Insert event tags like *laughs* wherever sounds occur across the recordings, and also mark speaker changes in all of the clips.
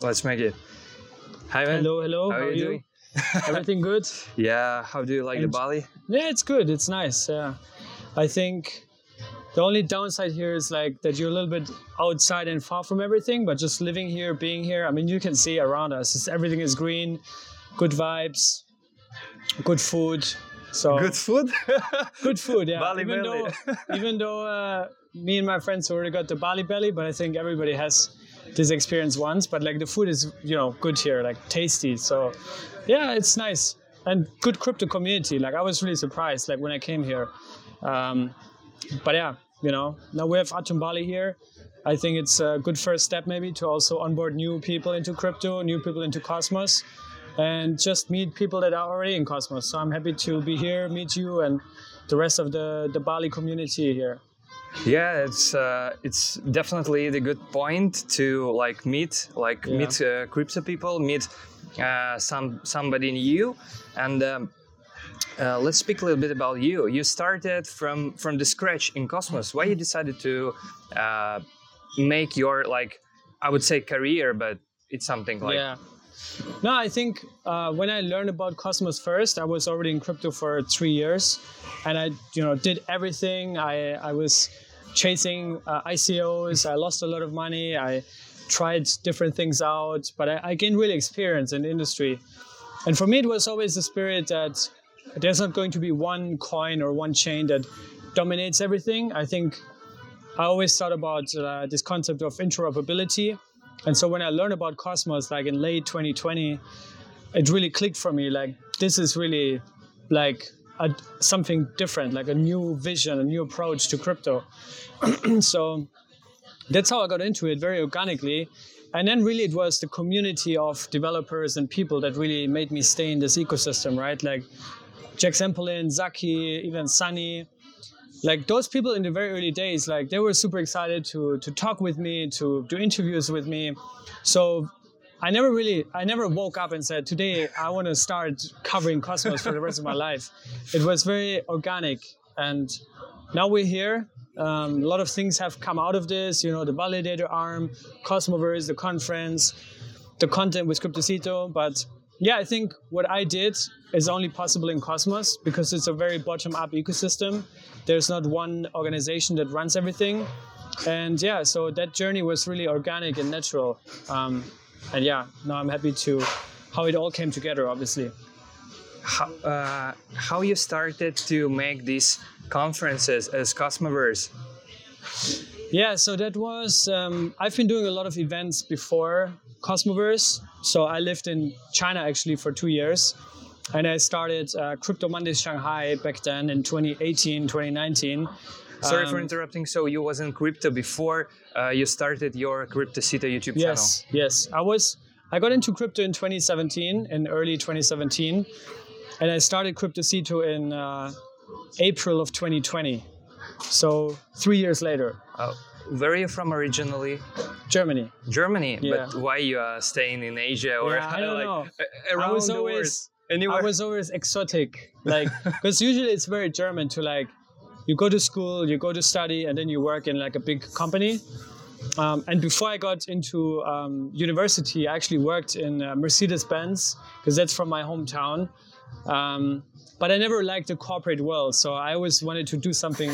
Speaker 1: Let's make it. Hi, man.
Speaker 2: Hello, hello.
Speaker 1: How, are you doing? *laughs*
Speaker 2: Everything good?
Speaker 1: Yeah. How do you like the Bali?
Speaker 2: Yeah, it's good. It's nice. Yeah, I think the only downside here is like that you're a little bit outside and far from everything. But just living here, being here, I mean, you can see around us. It's, everything is green, good vibes, good food. So
Speaker 1: Good food. *laughs*
Speaker 2: good food. Yeah.
Speaker 1: Bali
Speaker 2: even
Speaker 1: belly.
Speaker 2: though, even though uh, me and my friends already got the Bali belly, but I think everybody has this experience once. But like the food is, you know, good here, like tasty. So yeah, it's nice and good crypto community. Like I was really surprised, like when I came here. Um, but yeah, you know, now we have Atom Bali here. I think it's a good first step maybe to also onboard new people into crypto, new people into Cosmos, and just meet people that are already in Cosmos. So I'm happy to be here, meet you, and the rest of the the Bali community here.
Speaker 1: Yeah, it's uh, it's definitely the good point to like meet like
Speaker 2: Yeah.
Speaker 1: meet uh, crypto people, meet uh, some somebody new, and. Um, uh, let's speak a little bit about you. You started from from the scratch in Cosmos. Why you decided to uh, make your like, I would say career, but it's something like
Speaker 2: yeah. No, I think uh, when I learned about Cosmos first, I was already in crypto for three years, and I, you know, did everything. I I was chasing uh, ICOs. I lost a lot of money. I tried different things out, but I, I gained really experience in the industry. And for me, it was always the spirit that there's not going to be one coin or one chain that dominates everything. I think I always thought about uh, this concept of interoperability. And so when I learned about Cosmos, like in late 2020, it really clicked for me. Like this is really like a, something different, like a new vision, a new approach to crypto. *clears throat* so that's how I got into it very organically. And then really it was the community of developers and people that really made me stay in this ecosystem, right? Like Jack Zampolin, Zaki, even Sunny. Like those people in the very early days, like they were super excited to to talk with me, to do interviews with me. So I never really, I never woke up and said, today I want to start covering Cosmos for the rest of my life. It was very organic. And now we're here. Um, a lot of things have come out of this, you know, the validator arm, Cosmoverse, the conference, the content with Cryptocito. But yeah, I think what I did is only possible in Cosmos because it's a very bottom up ecosystem. There's not one organization that runs everything. And yeah, so that journey was really organic and natural. Um, and yeah, now I'm happy to how it all came together, obviously.
Speaker 1: how, uh, how you started to make these conferences as Cosmoverse.
Speaker 2: Yeah, so that was um, I've been doing a lot of events before Cosmoverse. So I lived in China actually for two years, and I started uh, Crypto Mondays Shanghai back then in 2018, 2019.
Speaker 1: Sorry for
Speaker 2: Um,
Speaker 1: interrupting. So you was in crypto before uh, you started your Cryptocito YouTube channel?
Speaker 2: Yes, yes. I was I got into crypto in 2017, in early 2017, and I started Cryptocito in uh, April of 2020. So three years later.
Speaker 1: Uh, where are you from originally?
Speaker 2: Germany.
Speaker 1: Germany.
Speaker 2: Yeah.
Speaker 1: But why you are staying in Asia or
Speaker 2: Yeah, I don't
Speaker 1: like
Speaker 2: know.
Speaker 1: around
Speaker 2: I was
Speaker 1: the world? Anywhere?
Speaker 2: I was always exotic, like *laughs* because usually it's very German to like you go to school, you go to study, and then you work in like a big company. Um, and before I got into um, university, I actually worked in uh, Mercedes Benz because that's from my hometown. Um, but I never liked the corporate world, so I always wanted to do something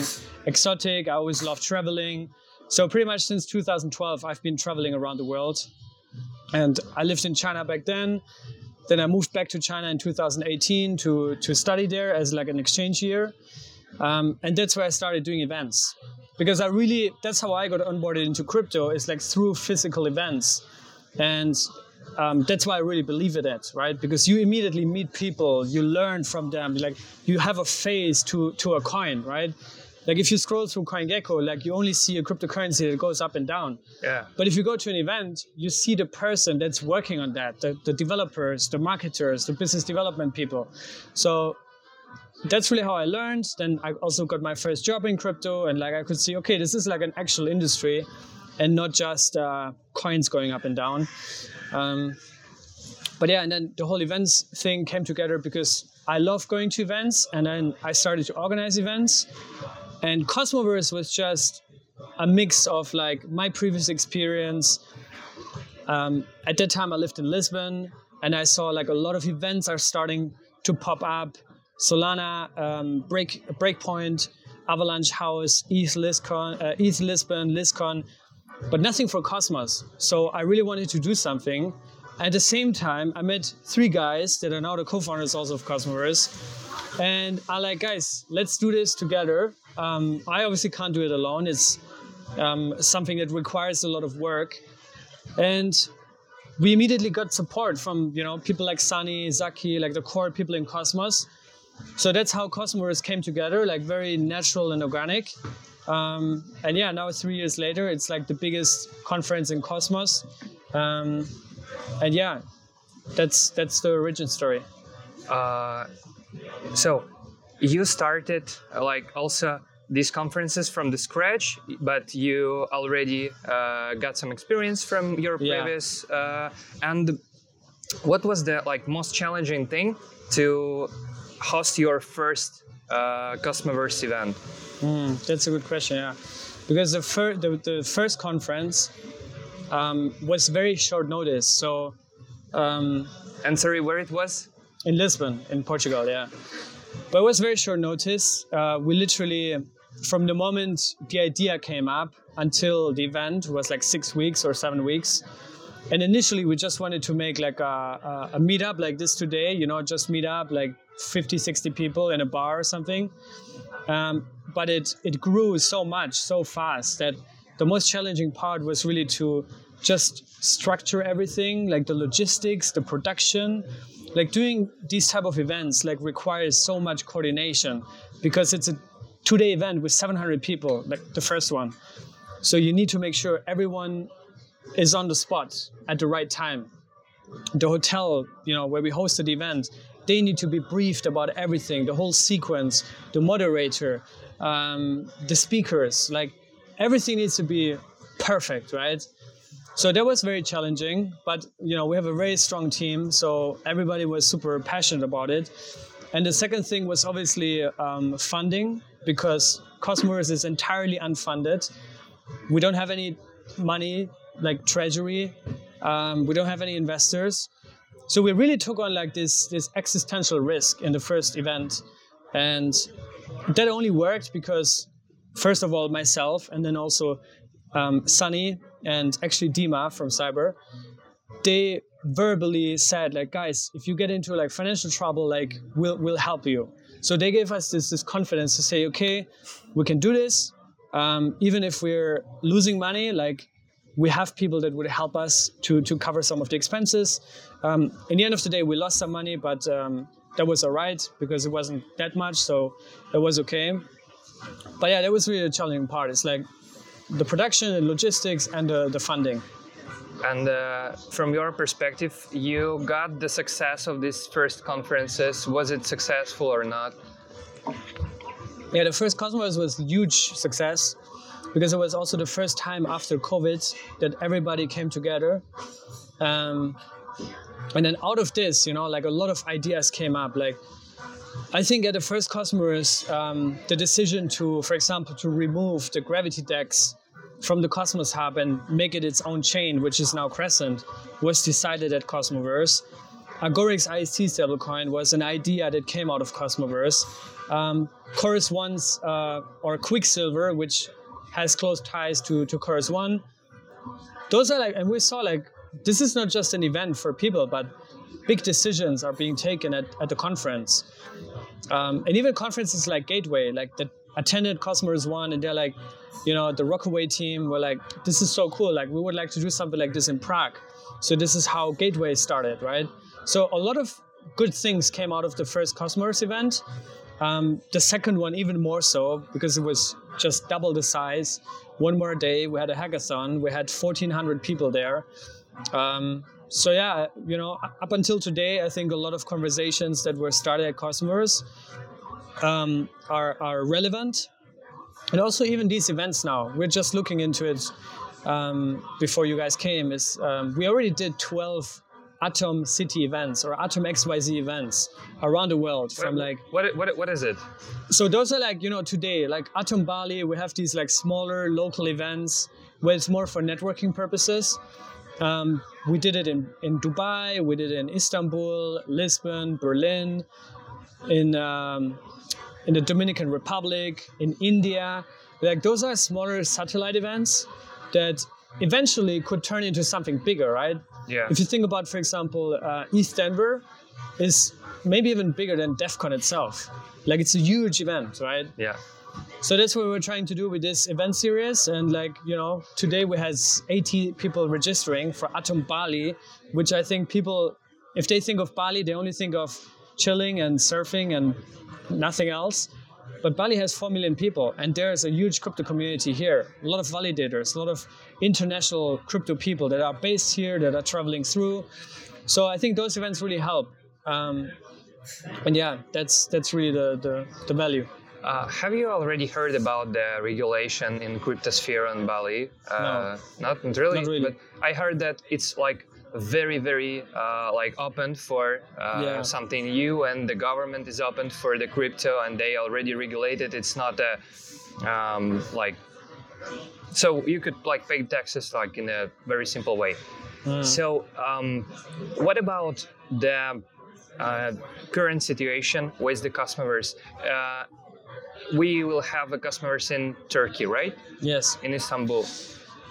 Speaker 2: exotic. I always loved traveling. So pretty much since 2012, I've been traveling around the world. And I lived in China back then. Then I moved back to China in 2018 to, to study there as like an exchange year. Um, and that's where I started doing events. Because I really, that's how I got onboarded into crypto, is like through physical events. And um, that's why I really believe in it, right? Because you immediately meet people, you learn from them, like you have a face to, to a coin, right? Like if you scroll through CoinGecko, like you only see a cryptocurrency that goes up and down.
Speaker 1: yeah.
Speaker 2: But if you go to an event, you see the person that's working on that, the, the developers, the marketers, the business development people. So that's really how I learned. Then I also got my first job in crypto, and like I could see, okay, this is like an actual industry, and not just uh, coins going up and down. Um, but yeah, and then the whole events thing came together because I love going to events, and then I started to organize events. And Cosmoverse was just a mix of like my previous experience, Um, at that time, I lived in Lisbon, and I saw like a lot of events are starting to pop up. Solana, um, Break Breakpoint, Avalanche House, ETH, Liscon, uh, ETH Lisbon, Liscon, but nothing for Cosmos. So I really wanted to do something. At the same time, I met three guys that are now the co-founders also of Cosmoverse, and I like guys, let's do this together. Um, I obviously can't do it alone. It's um, something that requires a lot of work, and we immediately got support from you know people like Sunny, Zaki, like the core people in Cosmos. So that's how Cosmos came together, like very natural and organic. Um, and yeah, now three years later, it's like the biggest conference in Cosmos. Um, and yeah, that's that's the origin story.
Speaker 1: Uh, so you started like also these conferences from the scratch, but you already uh, got some experience from your
Speaker 2: Yeah.
Speaker 1: previous. Uh, and what was the like most challenging thing to host your first uh, Cosmoverse event?
Speaker 2: Mm, that's a good question, yeah. Because the, fir- the, the first conference um, was very short notice. So um,
Speaker 1: And sorry, where it was?
Speaker 2: in Lisbon, in Portugal, yeah. But it was very short notice. Uh, we literally, from the moment the idea came up until the event was like six weeks or seven weeks. And initially, we just wanted to make like a, a, meetup like this today, you know, just meet up like 50, 60 people in a bar or something. Um, but it, it grew so much, so fast that the most challenging part was really to just structure everything, like the logistics, the production. Like doing these type of events like requires so much coordination because it's a two-day event with 700 people, like the first one. So you need to make sure everyone is on the spot at the right time. The hotel, you know, where we hosted the event, they need to be briefed about everything, the whole sequence, the moderator, um, the speakers, like everything needs to be perfect, right? So that was very challenging, but you know we have a very strong team, so everybody was super passionate about it. And the second thing was obviously um, funding, because Cosmos is entirely unfunded. We don't have any money, like treasury. Um, we don't have any investors. So we really took on like this this existential risk in the first event, and that only worked because first of all myself, and then also um, Sunny and actually Dima from Cyber, they verbally said like, guys, if you get into like financial trouble, like we'll we'll help you. So they gave us this this confidence to say, okay, we can do this, um, even if we're losing money, like we have people that would help us to to cover some of the expenses. Um, in the end of the day, we lost some money, but um, that was all right because it wasn't that much, so it was okay. But yeah, that was really a challenging part. It's like the production, the logistics, and the, the funding.
Speaker 1: And uh, from your perspective, you got the success of these first conferences. Was it successful or not?
Speaker 2: Yeah, the first Cosmos was a huge success because it was also the first time after COVID that everybody came together. Um, and then out of this, you know, like a lot of ideas came up. Like, I think at the first Cosmos, um, the decision to, for example, to remove the Gravity DEX from the Cosmos Hub and make it its own chain, which is now Crescent, was decided at Cosmoverse. Agoric's IST stablecoin was an idea that came out of Cosmoverse. Um, Chorus One's uh, or Quicksilver, which has close ties to to Chorus One. Those are like, and we saw like this is not just an event for people, but big decisions are being taken at, at the conference. Um, and even conferences like Gateway, like that attended Cosmos One, and they're like, you know, the Rockaway team were like, this is so cool. Like, we would like to do something like this in Prague. So this is how Gateway started, right? So a lot of good things came out of the first Cosmos event. Um, the second one even more so because it was just double the size. One more day, we had a hackathon. We had 1,400 people there. Um, so yeah, you know, up until today, I think a lot of conversations that were started at Cosmos um, are are relevant, and also even these events now. We're just looking into it um, before you guys came. Is um, we already did 12 Atom City events or Atom XYZ events around the world from like
Speaker 1: what what what is it?
Speaker 2: so those are like you know today like atom bali we have these like smaller local events where it's more for networking purposes Um, we did it in, in Dubai, we did it in Istanbul, Lisbon, Berlin, in um, in the Dominican Republic, in India. Like those are smaller satellite events that eventually could turn into something bigger, right?
Speaker 1: Yeah.
Speaker 2: If you think about, for example, uh, ETHDenver is maybe even bigger than Devcon itself. Like it's a huge event, right?
Speaker 1: Yeah.
Speaker 2: So that's what we're trying to do with this event series. And like, you know, today we had 80 people registering for Atom Bali, which I think people, if they think of Bali, they only think of chilling and surfing and nothing else. But Bali has 4 million people, and there's a huge crypto community here. A lot of validators, a lot of international crypto people that are based here, that are traveling through. So I think those events really help. Um, and yeah, that's that's really the, the, the value.
Speaker 1: Uh, have you already heard about the regulation in cryptosphere on Bali? Uh, Not really,
Speaker 2: Not really.
Speaker 1: but I heard that it's like very, very uh, like open for uh,
Speaker 2: Yeah.
Speaker 1: something new, and the government is open for the crypto, and they already regulate it. It's not a um, like so you could like pay taxes like in a very simple way. So um, what about the uh, current situation with the Cosmoverse? Uh, we will have the Cosmoverse in Turkey, right?
Speaker 2: Yes.
Speaker 1: In Istanbul.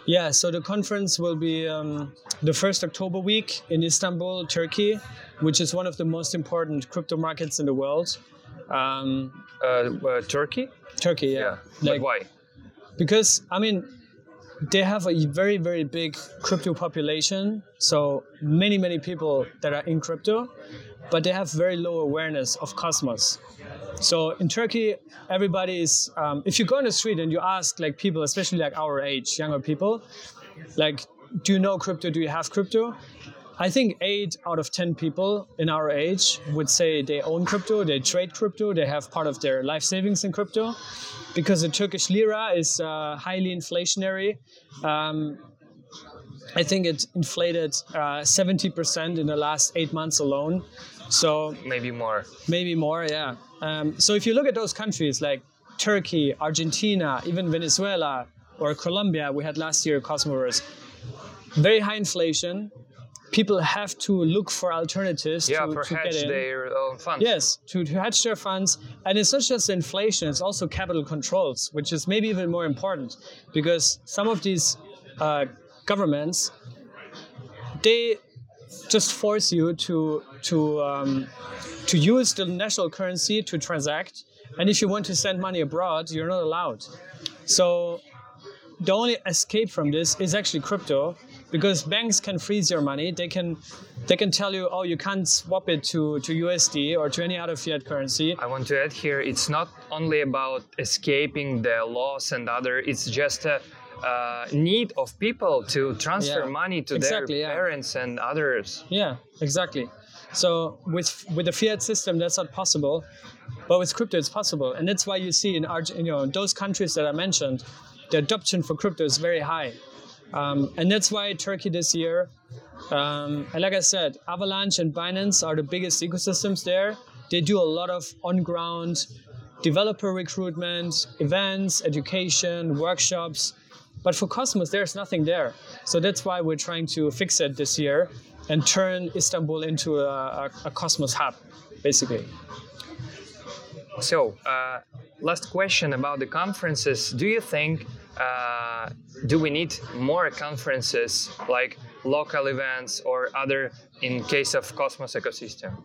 Speaker 2: Yeah, so the conference will be um, the first October week in Istanbul, Turkey, which is one of the most important crypto markets in the world. Um,
Speaker 1: Uh, uh, Turkey?
Speaker 2: Turkey, yeah.
Speaker 1: But
Speaker 2: Like,
Speaker 1: why?
Speaker 2: because, I mean, they have a very, very big crypto population. So many, many people that are in crypto, but they have very low awareness of Cosmos. So in Turkey, everybody is, um, if you go on the street and you ask like people, especially like our age, younger people, like, do you know crypto? Do you have crypto? I think eight out of 10 people in our age would say they own crypto, they trade crypto, they have part of their life savings in crypto because the Turkish lira is uh, highly inflationary. Um, I think it inflated uh, 70% in the last eight months alone. So
Speaker 1: Maybe more.
Speaker 2: maybe more, yeah. Um, so if you look at those countries like Turkey, Argentina, even Venezuela or Colombia, we had last year Cosmos, very high inflation. People have to look for alternatives
Speaker 1: Yeah,
Speaker 2: to, to get
Speaker 1: hedge their own funds.
Speaker 2: Yes, to, to hedge their funds. And it's not just inflation, it's also capital controls, which is maybe even more important because some of these uh, governments, they just force you to, to, um, to use the national currency to transact. And if you want to send money abroad, you're not allowed. So the only escape from this is actually crypto because banks can freeze your money. They can they can tell you oh you can't swap it to to USD or to any other fiat currency.
Speaker 1: I want to add here, it's not only about escaping the laws and other, it's just a uh, need of people to transfer
Speaker 2: Yeah,
Speaker 1: money to
Speaker 2: exactly,
Speaker 1: their
Speaker 2: yeah.
Speaker 1: parents and others.
Speaker 2: yeah exactly. So with with the fiat system that's not possible but with crypto it's possible. And that's why you see in Arge- you know those countries that I mentioned the adoption for crypto is very high um, and that's why Turkey this year Um, like I said, Avalanche and Binance are the biggest ecosystems there. They do a lot of on ground developer recruitment, events, education, workshops. But for Cosmos, there's nothing there. So that's why we're trying to fix it this year and turn Istanbul into a, a, a Cosmos hub, basically.
Speaker 1: So, uh, last question about the conferences. Do you think uh, do we need more conferences like local events or other in case of Cosmos ecosystem?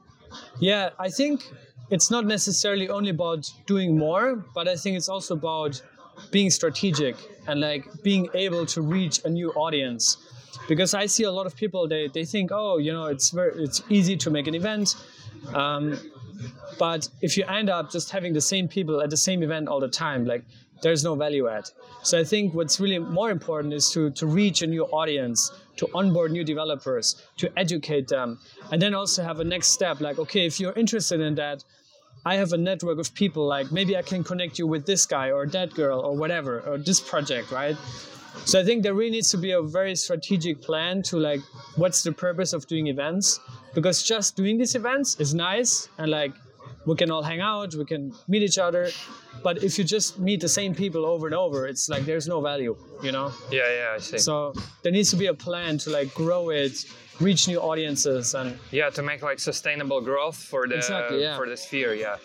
Speaker 2: Yeah, I think it's not necessarily only about doing more, but I think it's also about being strategic and like being able to reach a new audience. Because I see a lot of people they, they think, oh, you know, it's very it's easy to make an event. Um, but if you end up just having the same people at the same event all the time, like there's no value add. So I think what's really more important is to, to reach a new audience, to onboard new developers, to educate them, and then also have a next step like, okay, if you're interested in that, I have a network of people, like maybe I can connect you with this guy or that girl or whatever, or this project, right? So I think there really needs to be a very strategic plan to like what's the purpose of doing events? Because just doing these events is nice and like we can all hang out, we can meet each other. But if you just meet the same people over and over, it's like there's no value, you know.
Speaker 1: Yeah, yeah, I see.
Speaker 2: So there needs to be a plan to like grow it, reach new audiences, and
Speaker 1: yeah, to make like sustainable growth for the
Speaker 2: Exactly, yeah.
Speaker 1: for the sphere. Yeah.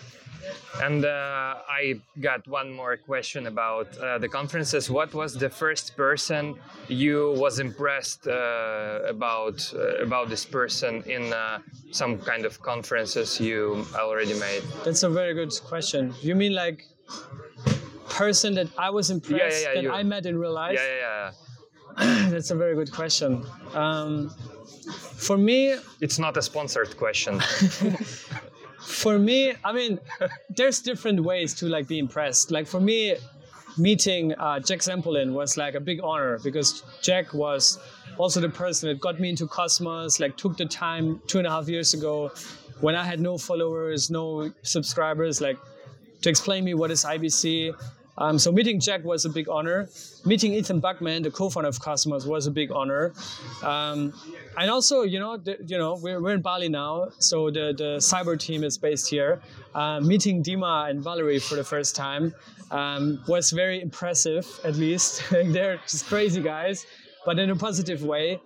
Speaker 1: And uh, I got one more question about uh, the conferences. What was the first person you was impressed uh, about uh, about this person in uh, some kind of conferences you already made?
Speaker 2: that's a very good question. You mean like person that I was impressed
Speaker 1: yeah,
Speaker 2: that
Speaker 1: you-
Speaker 2: I met in real life?
Speaker 1: Yeah, yeah, yeah. *clears throat*
Speaker 2: That's a very good question. Um, for me,
Speaker 1: It's not a sponsored question. *laughs*
Speaker 2: for me, I mean, there's different ways to like be impressed. Like for me, meeting uh, Jack Zampolin was like a big honor because Jack was also the person that got me into Cosmos. Like took the time two and a half years ago when I had no followers, no subscribers, like to explain me what is IBC. Um, so meeting Jack was a big honor. Meeting Ethan Buchman, the co-founder of Cosmos, was a big honor. Um, and also, you know, the, you know, we're, we're in Bali now, so the, the cyber team is based here. Uh, meeting Dima and Valerie for the first time um, was very impressive. At least *laughs* they're just crazy guys, but in a positive way.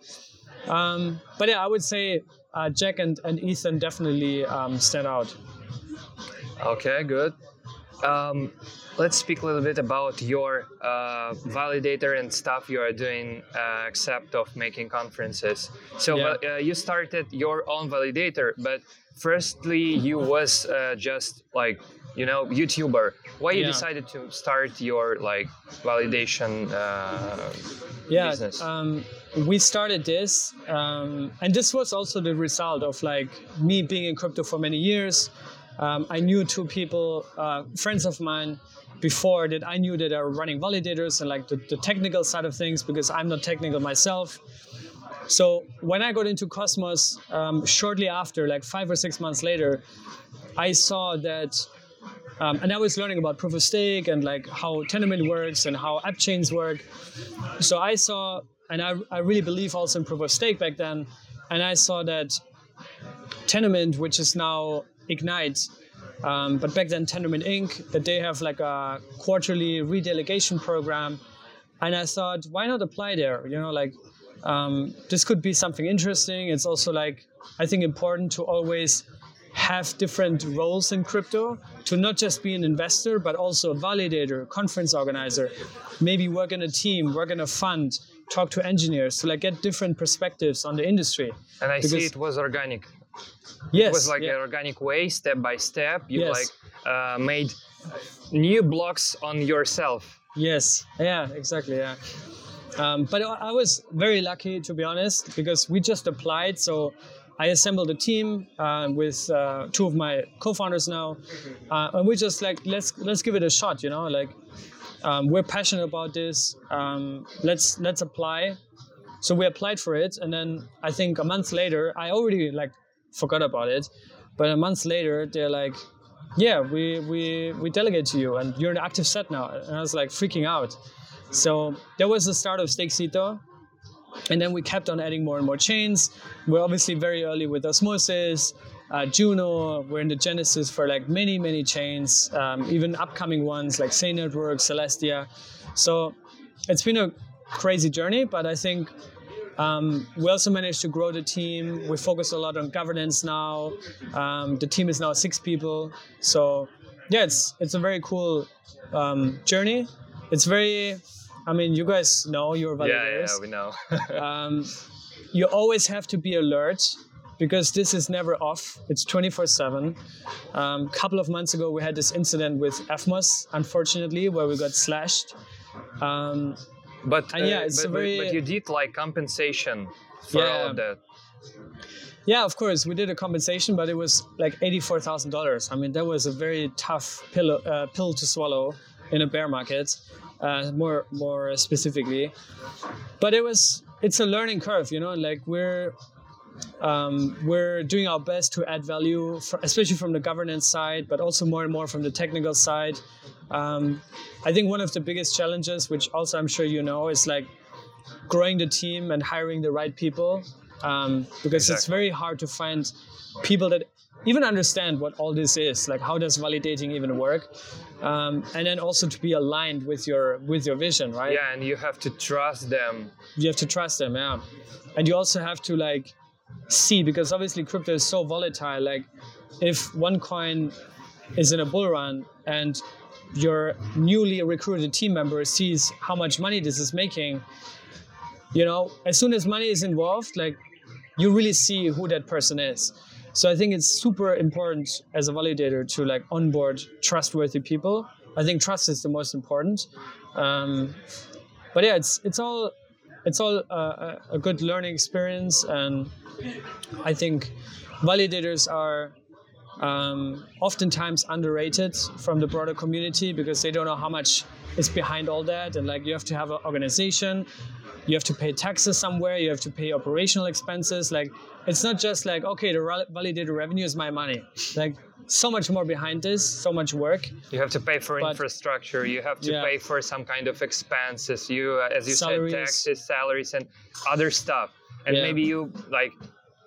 Speaker 2: Um, but yeah, I would say uh, Jack and, and Ethan definitely um, stand out.
Speaker 1: Okay, good. Um, let's speak a little bit about your uh, validator and stuff you are doing, uh, except of making conferences. So
Speaker 2: Yeah.
Speaker 1: uh, you started your own validator, but firstly, you was uh, just like you know YouTuber. Why you
Speaker 2: Yeah.
Speaker 1: decided to start your like validation uh,
Speaker 2: yeah
Speaker 1: business?
Speaker 2: um, we started this um, and this was also the result of like me being in crypto for many years um, i knew two people uh, friends of mine before that i knew that are running validators and like the, the technical side of things because i'm not technical myself so when i got into cosmos um, shortly after like five or six months later i saw that um, and I was learning about proof of stake and like how Tendermint works and how app chains work. So I saw, and I, I really believe also in proof of stake back then, and I saw that Tendermint, which is now Ignite, um, but back then Tendermint Inc., that they have like a quarterly redelegation program, and I thought, why not apply there? You know, like um, this could be something interesting. It's also like I think important to always have different roles in crypto to not just be an investor but also a validator conference organizer maybe work in a team work in a fund talk to engineers to like get different perspectives on the industry
Speaker 1: and I see it was organic.
Speaker 2: Yes
Speaker 1: It was like
Speaker 2: yeah.
Speaker 1: an organic way, step by step. You
Speaker 2: Yes.
Speaker 1: like uh, made new blocks on yourself.
Speaker 2: Yes, yeah, exactly, yeah. Um, but I was very lucky, to be honest, because we just applied. So I assembled a team uh, with uh, two of my co-founders now, uh, and we just like let's let's give it a shot. You know, like um, we're passionate about this. Um, let's let's apply. So we applied for it, and then I think a month later, I already like forgot about it, but a month later they're like, "Yeah, we we we delegate to you, and you're an active set now." And I was like freaking out. So that was the start of Stakecito. And then we kept on adding more and more chains. We're obviously very early with Osmosis, uh, Juno. We're in the genesis for like many, many chains, um, even upcoming ones like Sei Network, Celestia. So it's been a crazy journey, but I think um, we also managed to grow the team. We focus a lot on governance now. Um, the team is now six people. So yeah, it's it's a very cool um, journey. It's very, I mean, you guys know your
Speaker 1: Yeah,
Speaker 2: validators
Speaker 1: yeah, we know. *laughs*
Speaker 2: um, you always have to be alert because this is never off. It's 24 7. A couple of months ago, we had this incident with Evmos, unfortunately, where we got slashed. Um,
Speaker 1: but
Speaker 2: And yeah,
Speaker 1: uh,
Speaker 2: it's
Speaker 1: but,
Speaker 2: a very-
Speaker 1: but you did like compensation for all of that.
Speaker 2: yeah, of course, we did a compensation, but it was like $84,000. I mean, that was a very tough pill, uh, pill to swallow in a bear market, uh, more more specifically. But it was it's a learning curve, you know. Like we're um, we're doing our best to add value, fr especially from the governance side, but also more and more from the technical side. Um, I think one of the biggest challenges, which also I'm sure you know, is like growing the team and hiring the right people, um, because it's very hard to find people that even understand what all this is like how does validating even work? Um, and then also to be aligned with your with your vision right?
Speaker 1: Yeah, and you have to trust them.
Speaker 2: you have to trust them yeah. And you also have to like see because obviously crypto is so volatile like if one coin is in a bull run and your newly recruited team member sees how much money this is making you know as soon as money is involved like you really see who that person is. So i think it's super important as a validator to like onboard trustworthy people. I think trust is the most important. Um, but yeah it's it's all it's all uh, a, a good learning experience and i think validators are um, oftentimes underrated from the broader community because they don't know how much is behind all that and like you have to have an organization you have to pay taxes somewhere you have to pay operational expenses like it's not just like okay the validator revenue is my money like so much more behind this so much work
Speaker 1: You have to pay for
Speaker 2: But-
Speaker 1: infrastructure. You have to
Speaker 2: Yeah.
Speaker 1: pay for some kind of expenses. You, uh, as you
Speaker 2: Salaries.
Speaker 1: said, taxes, salaries, and other stuff. And
Speaker 2: Yeah.
Speaker 1: maybe you like,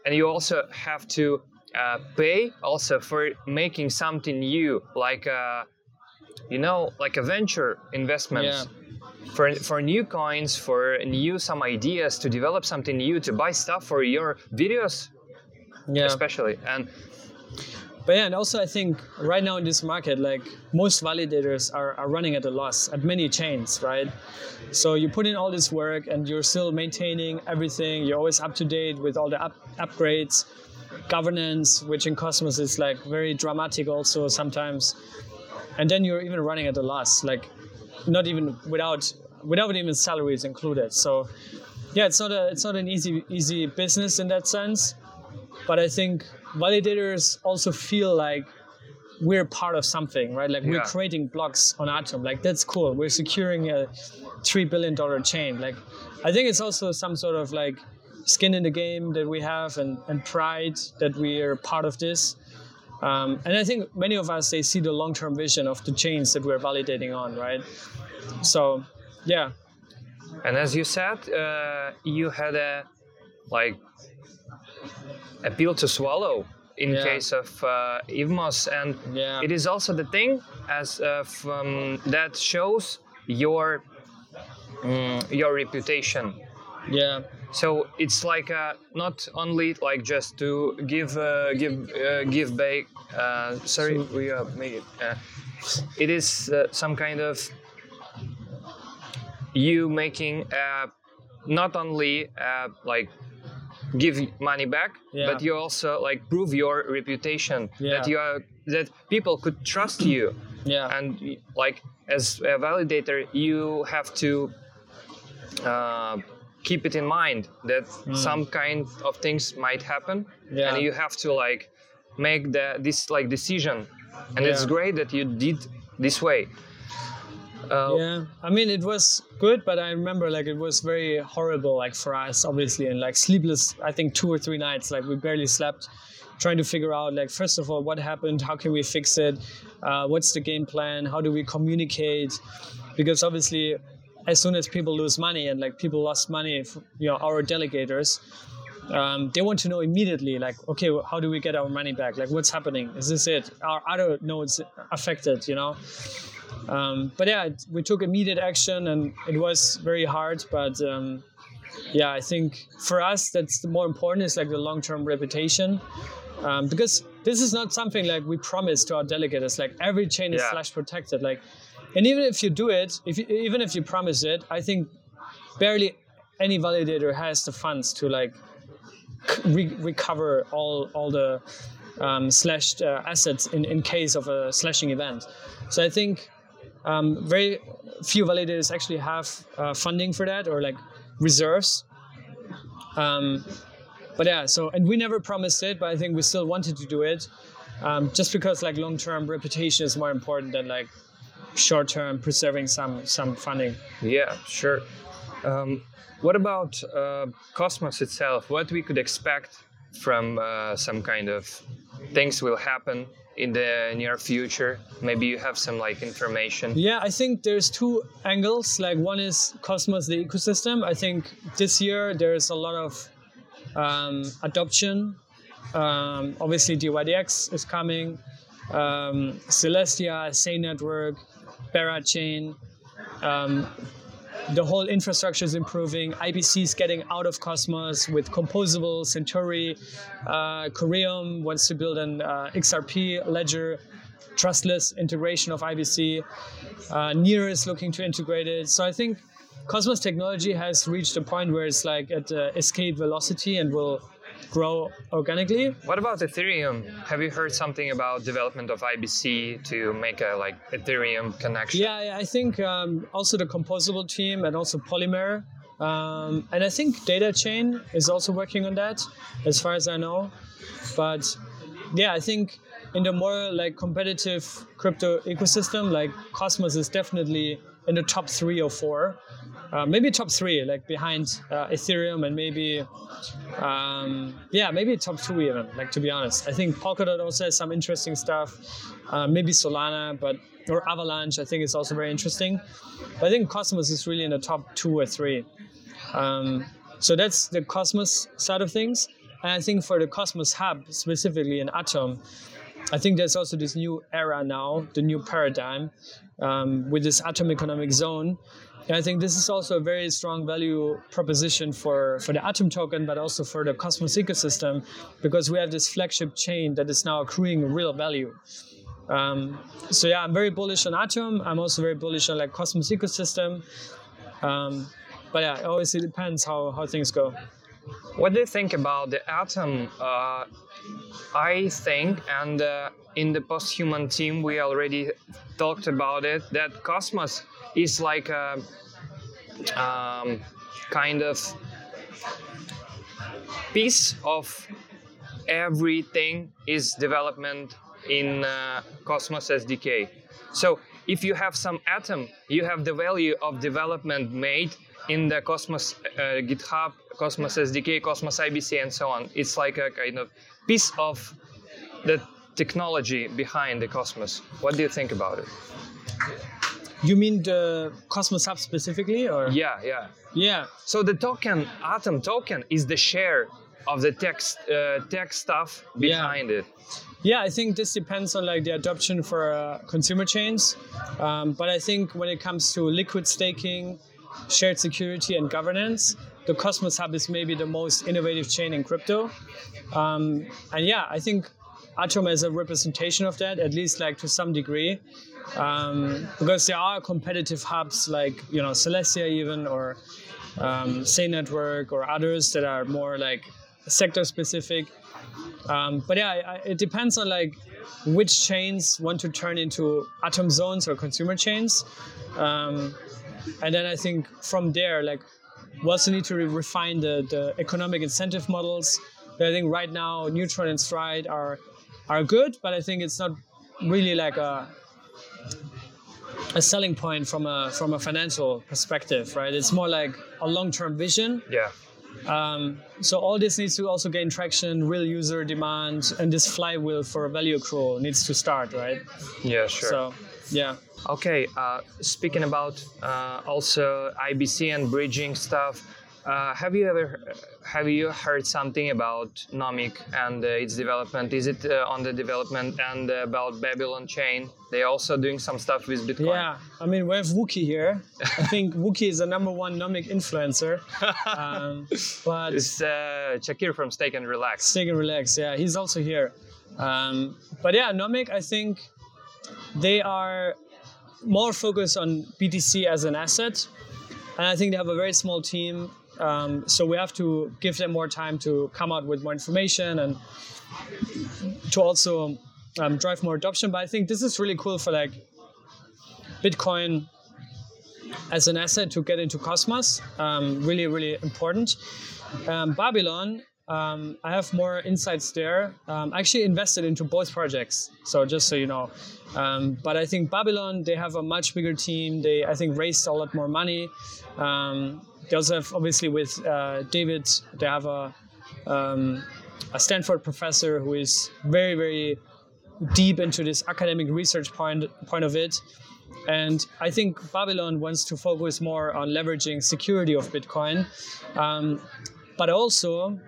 Speaker 1: and you also have to uh, pay also for making something new, like uh, you know, like a venture investments.
Speaker 2: Yeah.
Speaker 1: For, for new coins, for new some ideas to develop something new, to buy stuff for your videos,
Speaker 2: yeah
Speaker 1: especially. And
Speaker 2: But yeah, and also I think right now in this market, like most validators are, are running at a loss at many chains, right? So you put in all this work and you're still maintaining everything. You're always up to date with all the up, upgrades, governance, which in Cosmos is like very dramatic also sometimes. And then you're even running at a loss, like not even without without even salaries included. So yeah, it's not a it's not an easy easy business in that sense but I think validators also feel like we're part of something, right? Like we're creating blocks on Atom. Like that's cool. We're securing a three billion dollar chain. Like I think it's also some sort of like skin in the game that we have and, and pride that we are part of this. Um, and I think many of us they see the long term vision of the chains that we're validating on, right? So yeah.
Speaker 1: And as you said, uh, you had a like a pill to swallow in
Speaker 2: Yeah.
Speaker 1: case of uh, Evmos, and
Speaker 2: Yeah.
Speaker 1: it is also the thing as of, um, that shows your mm, your reputation.
Speaker 2: Yeah.
Speaker 1: So it's like uh, not only like just to give uh, give uh, give back. Uh, sorry,
Speaker 2: So-
Speaker 1: we uh, made it. Uh, it is uh, some kind of you making uh, not only uh, like give money back,
Speaker 2: Yeah.
Speaker 1: but you also like prove your reputation
Speaker 2: Yeah.
Speaker 1: that you are that people could trust you
Speaker 2: Yeah.
Speaker 1: and like as a validator you have to uh, keep it in mind that some kind of things might happen.
Speaker 2: Yeah.
Speaker 1: and you have to like make the this like decision and it's great that you did this way uh,
Speaker 2: yeah. I mean it was good but i remember like it was very horrible like for us obviously and like sleepless i think two or three nights like we barely slept trying to figure out like first of all what happened how can we fix it uh, what's the game plan how do we communicate because obviously as soon as people lose money and like people lost money you know our delegators um, they want to know immediately like okay how do we get our money back? Like what's happening? Is this it? Are other nodes affected you know um, but yeah, it- we took immediate action, and it was very hard. But um, yeah, I think for us, that's the more important is like the long-term reputation, um, because this is not something like we promise to our delegates. Like every chain is
Speaker 1: Yeah.
Speaker 2: slash protected. Like, and even if you do it, if you, even if you promise it, I think barely any validator has the funds to like re- recover all all the um, slashed uh, assets in, in case of a slashing event. So I think um, very few validators actually have uh, funding for that or like reserves. Um, but yeah, so and we never promised it, but I think we still wanted to do it, um, just because like long-term reputation is more important than like short-term preserving some some funding.
Speaker 1: yeah sure um, what about uh, cosmos itself what we could expect from uh, some kind of things will happen in the near future maybe you have some like information
Speaker 2: Yeah, I think there's two angles. Like one is Cosmos, the ecosystem. I think this year there's a lot of um, adoption Um, obviously, DYDX is coming. Um, Celestia, Sei Network, Berachain. Um, the whole infrastructure is improving. IBC is getting out of Cosmos with composable. Centauri, uh, Coreum wants to build an uh, XRP ledger, trustless integration of IBC. Uh, Near is looking to integrate it. So I think Cosmos technology has reached a point where it's like at uh, escape velocity and will grow organically.
Speaker 1: What about Ethereum? Have you heard something about development of IBC to make a like Ethereum connection?
Speaker 2: Yeah, I think um, also the composable team and also Polymer. Um, and I think Data Chain is also working on that, as far as I know. But yeah, I think in the more like competitive crypto ecosystem, like Cosmos is definitely in the top three or four. Uh, maybe top three, like behind uh, Ethereum and maybe, um, yeah, maybe top two even. Like to be honest, I think Polkadot also has some interesting stuff. Uh, maybe Solana, but or Avalanche, I think is also very interesting. But I think Cosmos is really in the top two or three. Um, so that's the Cosmos side of things. And I think for the Cosmos Hub specifically in Atom, I think there's also this new era now, the new paradigm um, with this Atom economic zone and I think this is also a very strong value proposition for, for the Atom token, but also for the Cosmos ecosystem, because we have this flagship chain that is now accruing real value. Um, so yeah, I'm very bullish on Atom. I'm also very bullish on like Cosmos ecosystem. Um, but yeah, obviously it depends how, how things go.
Speaker 1: What do you think about the Atom? Uh, I think, and uh, in the post-human team, we already talked about it, that Cosmos is like a um, kind of piece of everything is development in uh, Cosmos SDK. So if you have some atom, you have the value of development made in the Cosmos uh, GitHub, Cosmos SDK, Cosmos IBC, and so on. It's like a kind of piece of the technology behind the Cosmos. What do you think about it?
Speaker 2: You mean the Cosmos Hub specifically, or
Speaker 1: Yeah, yeah.
Speaker 2: yeah,
Speaker 1: So the token, Atom token, is the share of the text uh, tech stuff behind it.
Speaker 2: yeah? I think this depends on like the adoption for uh, consumer chains, um, but I think when it comes to liquid staking, shared security, and governance, the Cosmos Hub is maybe the most innovative chain in crypto. Um, and yeah, I think Atom is a representation of that, at least like to some degree um, because there are competitive hubs like you know Celestia even or um, Sei Network or others that are more like sector specific. Um, but yeah, I, it depends on like which chains want to turn into atom zones or consumer chains, um, and then I think from there like we also need to re- refine the, the economic incentive models. But I think right now Neutron and Stride are are good, but I think it's not really like a a selling point from a from a financial perspective, right? It's more like a long-term vision.
Speaker 1: Yeah.
Speaker 2: Um, so all this needs to also gain traction, real user demand, and this flywheel for value accrual needs to start, right?
Speaker 1: Yeah, sure.
Speaker 2: So, yeah.
Speaker 1: Okay, uh, speaking about uh, also IBC and bridging stuff, uh, have you ever have you heard something about Nomic and uh, its development? Is it uh, on the development and about Babylon Chain? They're also doing some stuff with Bitcoin.
Speaker 2: Yeah, I mean we have Wookie here. I think *laughs* Wookie is the number one Nomic influencer. Um, *laughs* but
Speaker 1: it's uh, Shakir from Stake and Relax.
Speaker 2: Stake and Relax, yeah, he's also here. Um, but yeah, Nomic, I think they are more focused on BTC as an asset, and I think they have a very small team um, so we have to give them more time to come out with more information and to also um, drive more adoption. But I think this is really cool for like Bitcoin as an asset to get into Cosmos. Um, really, really important. Um, Babylon, um, I have more insights there. Um, I actually invested into both projects, so just so you know. Um, but I think Babylon, they have a much bigger team. They, I think, raised a lot more money. Um, they also have, obviously, with uh, David, they have a, um, a Stanford professor who is very, very deep into this academic research point, point of it. And I think Babylon wants to focus more on leveraging security of Bitcoin. Um, but also,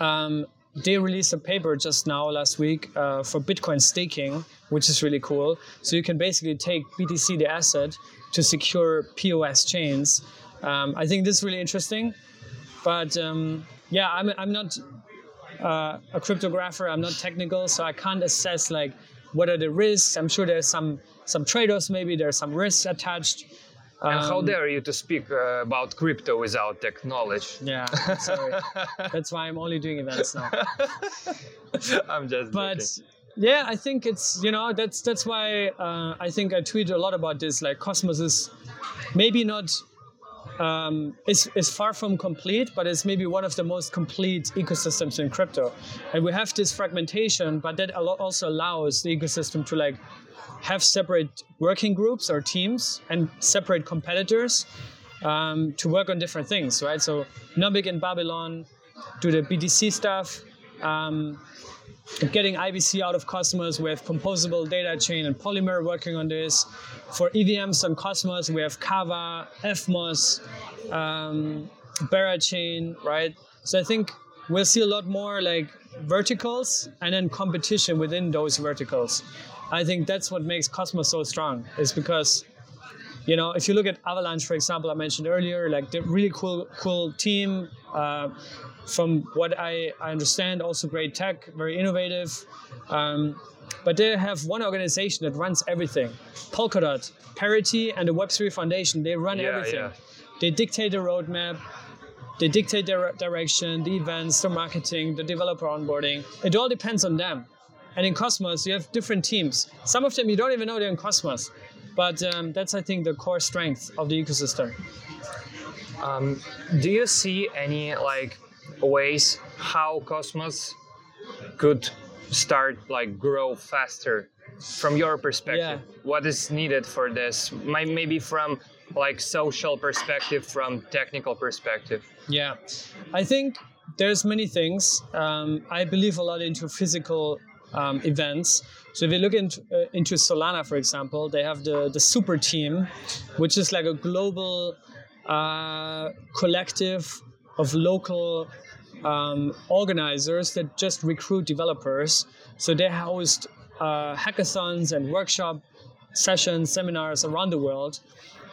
Speaker 2: um, they released a paper just now last week uh, for Bitcoin staking, which is really cool. So you can basically take BTC, the asset, to secure POS chains. Um, I think this is really interesting. But um, yeah, I'm, I'm not uh, a cryptographer. I'm not technical, so I can't assess like what are the risks. I'm sure there's some some trade-offs. Maybe there's some risks attached.
Speaker 1: And how
Speaker 2: Um,
Speaker 1: dare you to speak uh, about crypto without tech knowledge?
Speaker 2: Yeah, sorry. *laughs* That's why I'm only doing events now. *laughs*
Speaker 1: I'm just
Speaker 2: but
Speaker 1: joking.
Speaker 2: yeah i think it's you know that's that's why uh, i think i tweet a lot about this like cosmos is maybe not um, is, is far from complete but it's maybe one of the most complete ecosystems in crypto and we have this fragmentation but that also allows the ecosystem to like have separate working groups or teams and separate competitors um, to work on different things right so Nomic in babylon do the BTC stuff um, getting IBC out of Cosmos. We have composable data chain and Polymer working on this. For EVMs on Cosmos, we have Kava, Evmos, um, Berachain, right? So I think we'll see a lot more like verticals and then competition within those verticals. I think that's what makes Cosmos so strong, is because you know, if you look at Avalanche, for example, I mentioned earlier, like they're really cool, cool team. Uh, from what I, I understand, also great tech, very innovative. Um, but they have one organization that runs everything. Polkadot, Parity, and the Web3 Foundation. They run
Speaker 1: Yeah,
Speaker 2: everything.
Speaker 1: yeah.
Speaker 2: They dictate the roadmap. They dictate their direction, the events, the marketing, the developer onboarding. It all depends on them. And in Cosmos, you have different teams. Some of them you don't even know they're in Cosmos. But um, that's, I think, the core strength of the ecosystem.
Speaker 1: Um, do you see any like ways how Cosmos could start like grow faster from your perspective? Yeah. What is needed for this? Maybe from like social perspective, from technical perspective.
Speaker 2: Yeah, I think there's many things. Um, I believe a lot into physical um, events. So if you look into, uh, into Solana, for example, they have the, the super team, which is like a global uh, collective of local um, organizers that just recruit developers. So they host uh, hackathons and workshop sessions, seminars around the world.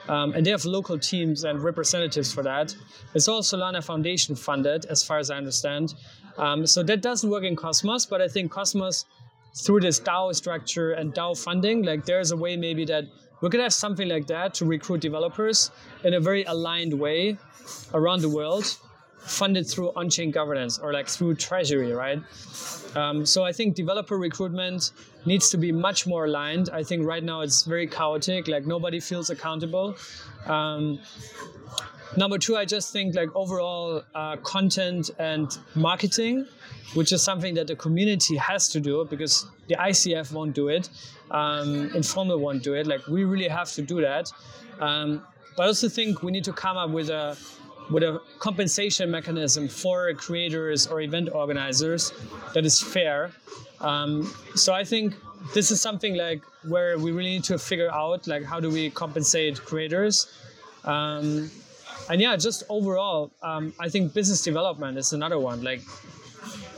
Speaker 2: Um, and they have local teams and representatives for that. It's all Solana Foundation funded, as far as I understand. Um, so that doesn't work in Cosmos, but I think Cosmos, through this DAO structure and DAO funding, like there's a way maybe that we could have something like that to recruit developers in a very aligned way around the world, funded through on-chain governance or like through treasury, right? Um, so I think developer recruitment needs to be much more aligned. I think right now it's very chaotic. Like nobody feels accountable. Um, number two, I just think like overall uh, content and marketing, which is something that the community has to do because the ICF won't do it, um, Informal won't do it. Like we really have to do that. Um, but I also think we need to come up with a with a compensation mechanism for creators or event organizers that is fair. Um, so I think this is something like where we really need to figure out like how do we compensate creators. Um, and yeah, just overall, um, I think business development is another one. Like,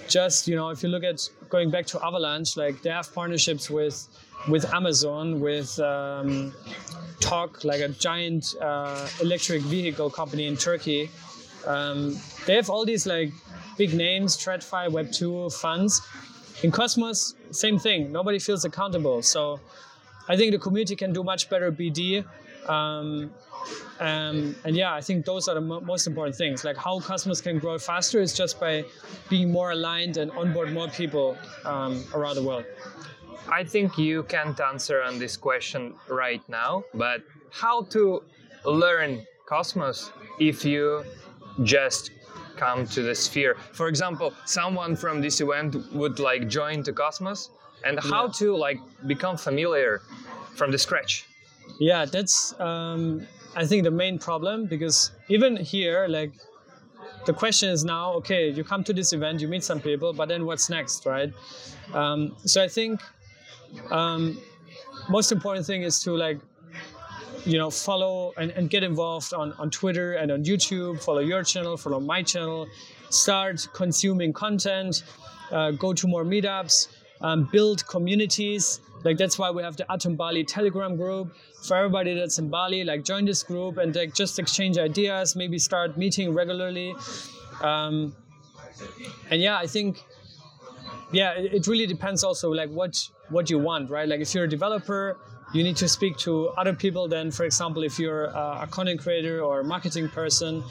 Speaker 2: just you know, if you look at going back to Avalanche, like they have partnerships with with Amazon, with um, Togg, like a giant uh, electric vehicle company in Turkey. Um, they have all these like big names, TradFi, Web2 funds. In Cosmos, same thing. Nobody feels accountable. So I think the community can do much better BD. Um, um, and yeah, I think those are the mo- most important things. Like how Cosmos can grow faster is just by being more aligned and onboard more people um, around the world.
Speaker 1: I think you can't answer on this question right now, but how to learn Cosmos if you just come to the sphere? For example, someone from this event would like join the Cosmos and how
Speaker 2: Yeah.
Speaker 1: to like become familiar from the scratch.
Speaker 2: Yeah, that's um, I think the main problem because even here, like the question is now, okay, you come to this event, you meet some people, but then what's next, right? Um, so I think um, most important thing is to like you know follow and, and get involved on, on twitter and on youtube follow your channel follow my channel start consuming content uh, go to more meetups, um, build communities. Like that's why we have the Atom Bali Telegram group for everybody that's in Bali. Like join this group and like just exchange ideas. Maybe start meeting regularly. Um, and yeah, I think yeah, it, really depends also like what what you want, right? Like if you're a developer, you need to speak to other people than, for example, if you're a, a content creator or a marketing person.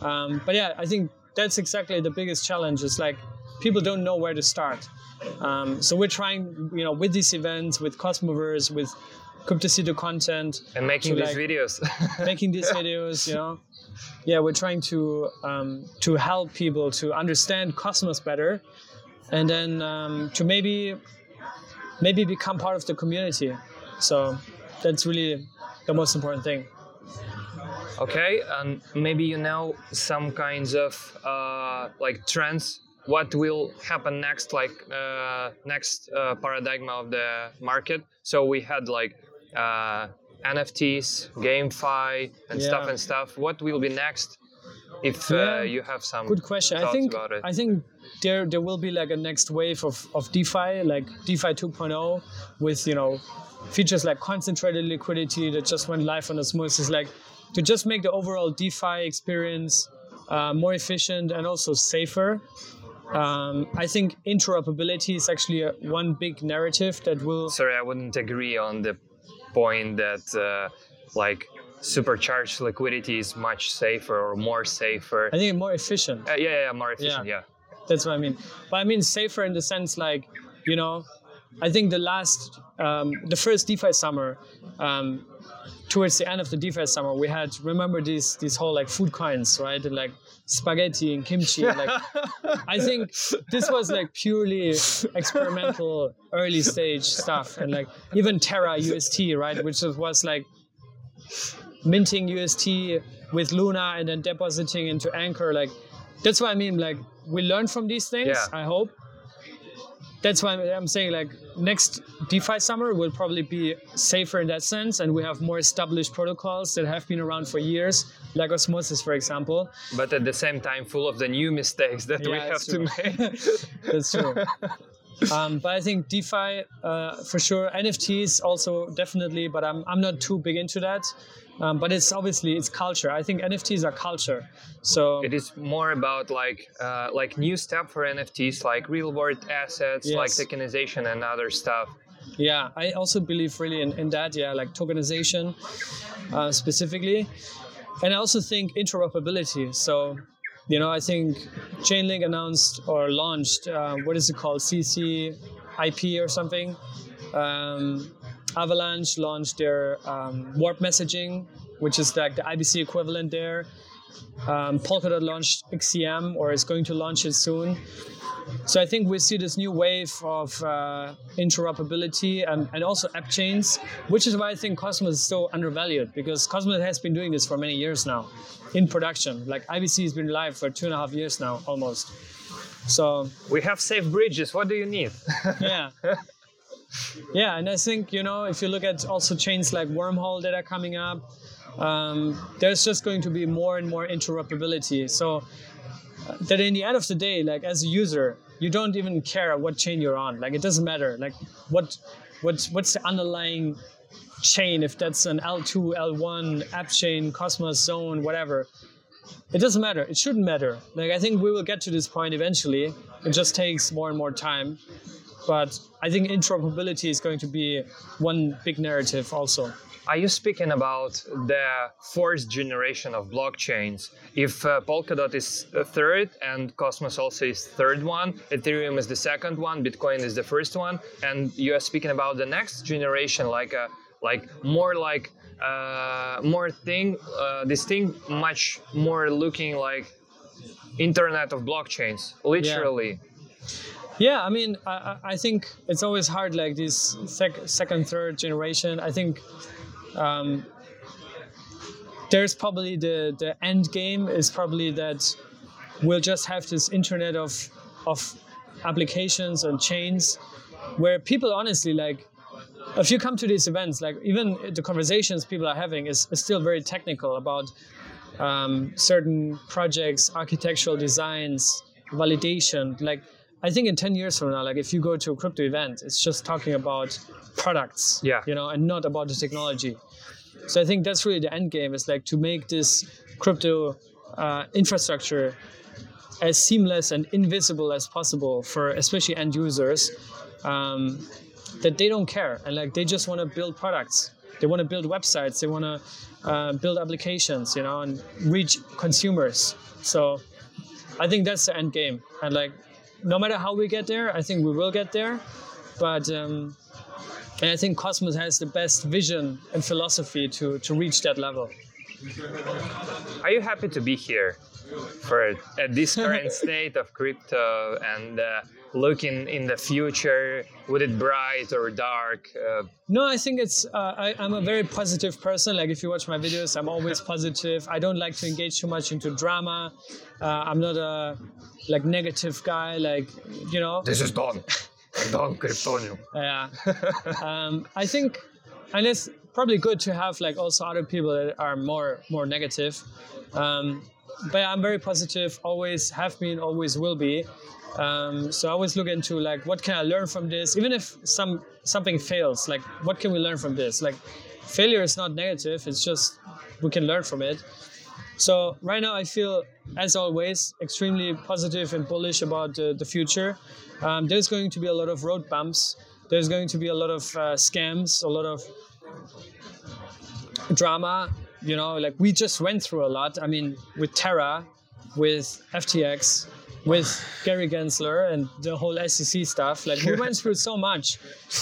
Speaker 2: Um, but yeah, I think that's exactly the biggest challenge. Is like people don't know where to start. Um, so we're trying, you know, with these events, with Cosmoverse, with Cryptocito content,
Speaker 1: and making these
Speaker 2: like,
Speaker 1: videos. *laughs*
Speaker 2: making these videos, you know. Yeah, we're trying to um, to help people to understand Cosmos better, and then um, to maybe maybe become part of the community. So that's really the most important thing.
Speaker 1: Okay, and maybe you know some kinds of uh, like trends. What will happen next? Like uh, next uh, paradigm of the market. So we had like uh, NFTs, GameFi, and stuff and stuff. What will be next? If
Speaker 2: Yeah,
Speaker 1: uh, you have some
Speaker 2: Good question. I think
Speaker 1: about it.
Speaker 2: I think there there will be like a next wave of, of DeFi, like DeFi 2.0, with you know features like concentrated liquidity that just went live on Osmosis, like to just make the overall DeFi experience uh, more efficient and also safer. Um, I think interoperability is actually a, one big narrative that will
Speaker 1: Sorry, I wouldn't agree on the point that uh, like supercharged liquidity is much safer or more safer.
Speaker 2: I think more efficient.
Speaker 1: Uh, yeah, yeah, more efficient. Yeah.
Speaker 2: That's what I mean. But I mean safer in the sense like, you know, I think the last, um, the first DeFi summer, um, towards the end of the DeFi summer, we had remember these these whole like food coins, right? And like spaghetti and kimchi. and, *laughs* like I think this was like purely experimental early stage stuff, and like even Terra UST, right, which was- was like minting UST with Luna and then depositing into Anchor. Like that's what I mean. Like we learn from these things.
Speaker 1: Yeah.
Speaker 2: I hope. That's why I'm saying like next DeFi summer will probably be safer in that sense, and we have more established protocols that have been around for years, like Osmosis, for example.
Speaker 1: But at the same time, full of the new mistakes that we have to make. *laughs*
Speaker 2: That's true. um, but I think DeFi uh, for sure. NFTs also definitely, but I'm I'm not too big into that. Um, but it's obviously it's culture. I think NFTs are culture. So
Speaker 1: it is more about like uh, like new step for NFTs, like real world assets, like tokenization and other stuff.
Speaker 2: yeah, I also believe really in, in that. Yeah, like tokenization uh, specifically, and I also think interoperability. So. You know, I think Chainlink announced or launched uh, what is it called, CC IP or something. Um, Avalanche launched their um, warp messaging, which is like the IBC equivalent there. Um, Polkadot launched XCM or is going to launch it soon. So I think we see this new wave of uh, interoperability and, and also app chains, which is why I think Cosmos is so undervalued because Cosmos has been doing this for many years now in production. Like IBC has been live for two and a half years now almost. So
Speaker 1: We have safe bridges. What do you need?
Speaker 2: yeah. *laughs* Yeah, and I think you know if you look at also chains like Wormhole that are coming up, um, there's just going to be more and more interoperability. So uh, that in the end of the day, like as a user, you don't even care what chain you're on. Like it doesn't matter. Like what what what's the underlying chain if that's an L2, L1 app chain, Cosmos Zone, whatever. It doesn't matter. It shouldn't matter. Like I think we will get to this point eventually. It just takes more and more time. But I think interoperability is going to be one big narrative also.
Speaker 1: Are you speaking about the fourth generation of blockchains? If uh, Polkadot is third and Cosmos also is third one, Ethereum is the second one, Bitcoin is the first one, and you are speaking about the next generation, like a like more like uh, more thing, uh, this thing much more looking like internet of blockchains, literally.
Speaker 2: Yeah, I mean, I, I- I think it's always hard, like this sec- second, third generation. I think um, there's probably the, the end game is probably that we'll just have this internet of, of applications and chains where people honestly like if you come to these events like even the conversations people are having is, is still very technical about um, certain projects architectural designs validation like I think in 10 years from now, like if you go to a crypto event, it's just talking about products,
Speaker 1: Yeah.
Speaker 2: you know, and not about the technology. So I think that's really the end game is like to make this crypto uh, infrastructure as seamless and invisible as possible for especially end users um, that they don't care. And like they just want to build products. They want to build websites. They want to uh, build applications you know and reach consumers. So i think that's the end game. And like no matter how we get there i think we will get there but um, and i think cosmos has the best vision and philosophy to to reach that level
Speaker 1: Are you happy to be here for at this *laughs* current state of crypto and uh, looking in the future? Would it bright or dark? Uh,
Speaker 2: No, I think it's. Uh, I, I'm a very positive person. Like if you watch my videos, I'm always positive. I don't like to engage too much into drama. Uh, I'm not a like negative guy. Like you know.
Speaker 1: this is Don. Don Kryptonium. *laughs*
Speaker 2: Yeah. um, I think, and it's probably good to have like also other people that are more more negative. Um, but I'm very positive. Always have been. Always will be. Um, so I always look into like what can I learn from this, even if some something fails. Like what can we learn from this? Like failure is not negative. It's just we can learn from it. So right now I feel, as always, extremely positive and bullish about uh, the future. Um, there's going to be a lot of road bumps. There's going to be a lot of uh, scams, a lot of drama. You know, like we just went through a lot. I mean, with Terra, with FTX, with Gary Gensler and the whole SEC stuff. Like we went through so much,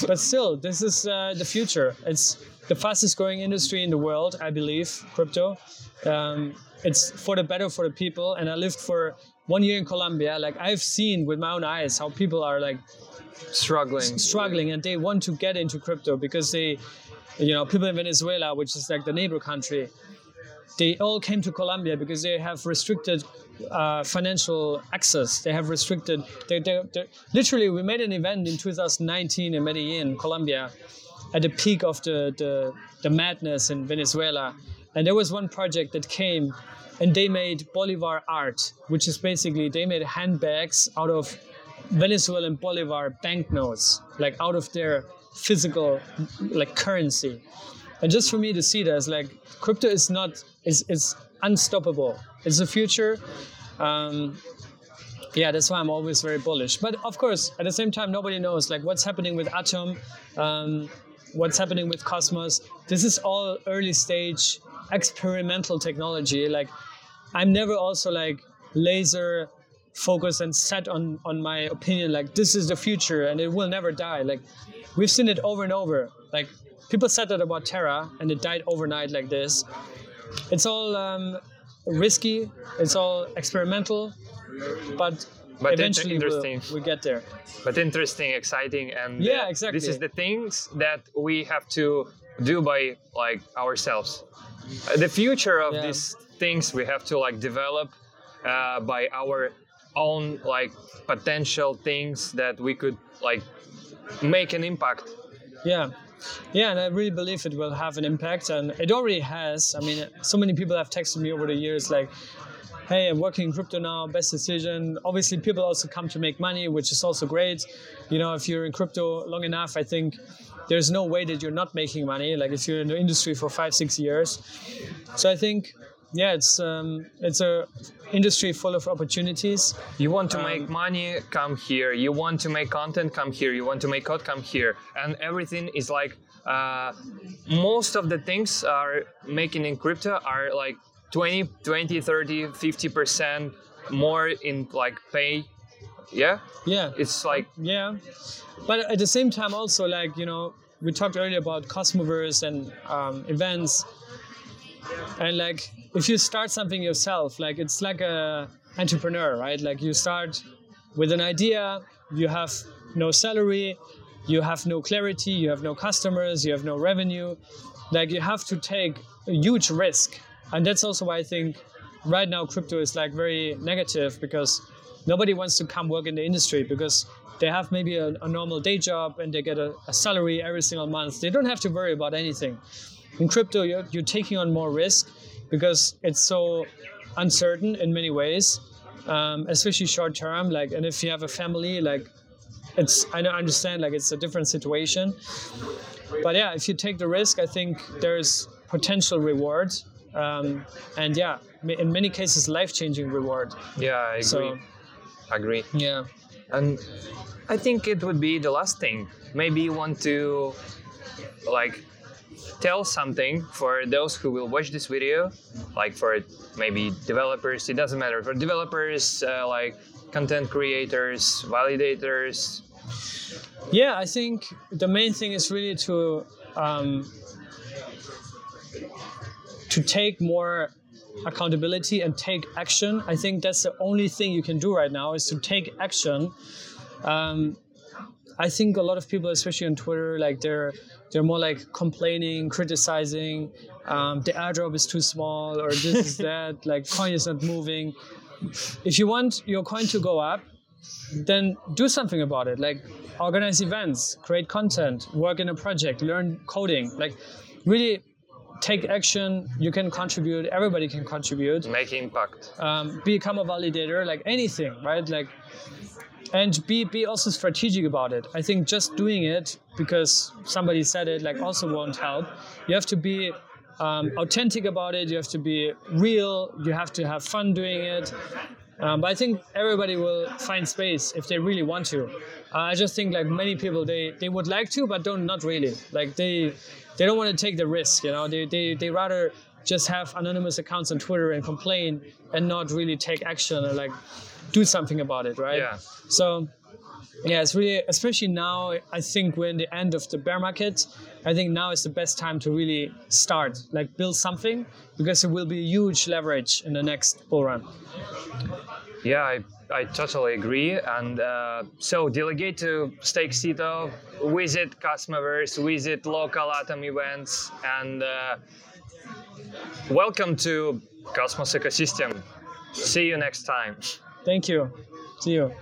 Speaker 2: but still, this is uh, the future. It's the fastest growing industry in the world, I believe, crypto. Um, it's for the better for the people. And I lived for one year in Colombia. Like I've seen with my own eyes how people are like
Speaker 1: Struggling.
Speaker 2: struggling and they want to get into crypto because they, you know, people in Venezuela, which is like the neighbor country, they all came to Colombia because they have restricted uh, financial access. They have restricted. They, they, they, literally, we made an event in 2019 in Medellin, Colombia, at the peak of the, the, the madness in Venezuela. And there was one project that came and they made Bolivar art, which is basically they made handbags out of Venezuelan Bolivar banknotes, like out of their physical like currency. And just for me to see that, it's like crypto is not is is unstoppable. It's the future. Um, yeah, that's why I'm always very bullish. But of course, at the same time, nobody knows like what's happening with Atom, um, what's happening with Cosmos. This is all early stage experimental technology. Like, I'm never also like laser focused and set on on my opinion. Like, this is the future and it will never die. Like, we've seen it over and over. Like, people said that about Terra and it died overnight like this. It's all um, risky. It's all experimental, but,
Speaker 1: But
Speaker 2: eventually we'll,
Speaker 1: interesting.
Speaker 2: we get there.
Speaker 1: but interesting, exciting, and
Speaker 2: Yeah, exactly.
Speaker 1: This is the things that we have to do by like ourselves. Uh, the future of
Speaker 2: Yeah.
Speaker 1: these things we have to like develop uh, by our own like potential things that we could like make an impact.
Speaker 2: Yeah. Yeah, and I really believe it will have an impact, and it already has. I mean, so many people have texted me over the years, like, "Hey, I'm working in crypto now. Best decision." Obviously, people also come to make money, which is also great. You know, if you're in crypto long enough, I think there's no way that you're not making money. Like if you're in the industry for five, six years. So I think, yeah, it's um, it's a industry full of opportunities.
Speaker 1: You want to
Speaker 2: Um,
Speaker 1: make money, come here. You want to make content, come here. You want to make code, come here. And everything is like uh, most of the things are making in crypto are like 20, 20, 30, 50% more in like pay. Yeah,
Speaker 2: Yeah.
Speaker 1: it's like
Speaker 2: Yeah, but at the same time, also like you know, we talked earlier about Cosmoverse and um, events, and like if you start something yourself, like it's like a entrepreneur, right? Like you start with an idea, you have no salary, you have no clarity, you have no customers, you have no revenue. Like you have to take a huge risk, and that's also why I think right now crypto is like very negative because nobody wants to come work in the industry because they have maybe a, a normal day job and they get a, a salary every single month. They don't have to worry about anything. In crypto, you're, you're taking on more risk because it's so uncertain in many ways. um, especially short term. Like, and if you have a family, like, it's I don't understand. Like, it's a different situation. But yeah, if you take the risk, I think there's potential reward, um, and yeah, in many cases, life changing reward.
Speaker 1: Yeah, I agree.
Speaker 2: So
Speaker 1: agree.
Speaker 2: yeah.
Speaker 1: And I think it would be the last thing. Maybe you want to like tell something for those who will watch this video, like for maybe developers. It doesn't matter for developers, uh, like content creators, validators.
Speaker 2: Yeah, I think the main thing is really to um, to take more accountability and take action. I think that's the only thing you can do right now is to take action. Um, I think a lot of people, especially on Twitter, like they're they're more like complaining, criticizing. Um, the airdrop is too small, or this is *laughs* that. Like coin is not moving. If you want your coin to go up, then do something about it. Like organize events, create content, work in a project, learn coding. Like really take action. You can contribute. Everybody can contribute.
Speaker 1: Make impact.
Speaker 2: Um, become a validator. Like anything, right? Like and be be also strategic about it. I think just doing it because somebody said it like also won't help. You have to be um, authentic about it. You have to be real. You have to have fun doing it. Um, but I think everybody will find space if they really want to. Uh, I just think like many people they, they would like to, but don't not really. Like they they don't want to take the risk. You know, they they they rather just have anonymous accounts on Twitter and complain and not really take action or like do something about it, right?
Speaker 1: Yeah.
Speaker 2: So yeah, it's really especially now. I think we're in the end of the bear market. I think now is the best time to really start, like build something, because it will be a huge leverage in the next bull run.
Speaker 1: Yeah, I, I totally agree. And uh, so delegate to stake Stakecito, visit Cosmoverse, visit local Atom events, and uh, welcome to Cosmos ecosystem. See you next time.
Speaker 2: Thank you. See you.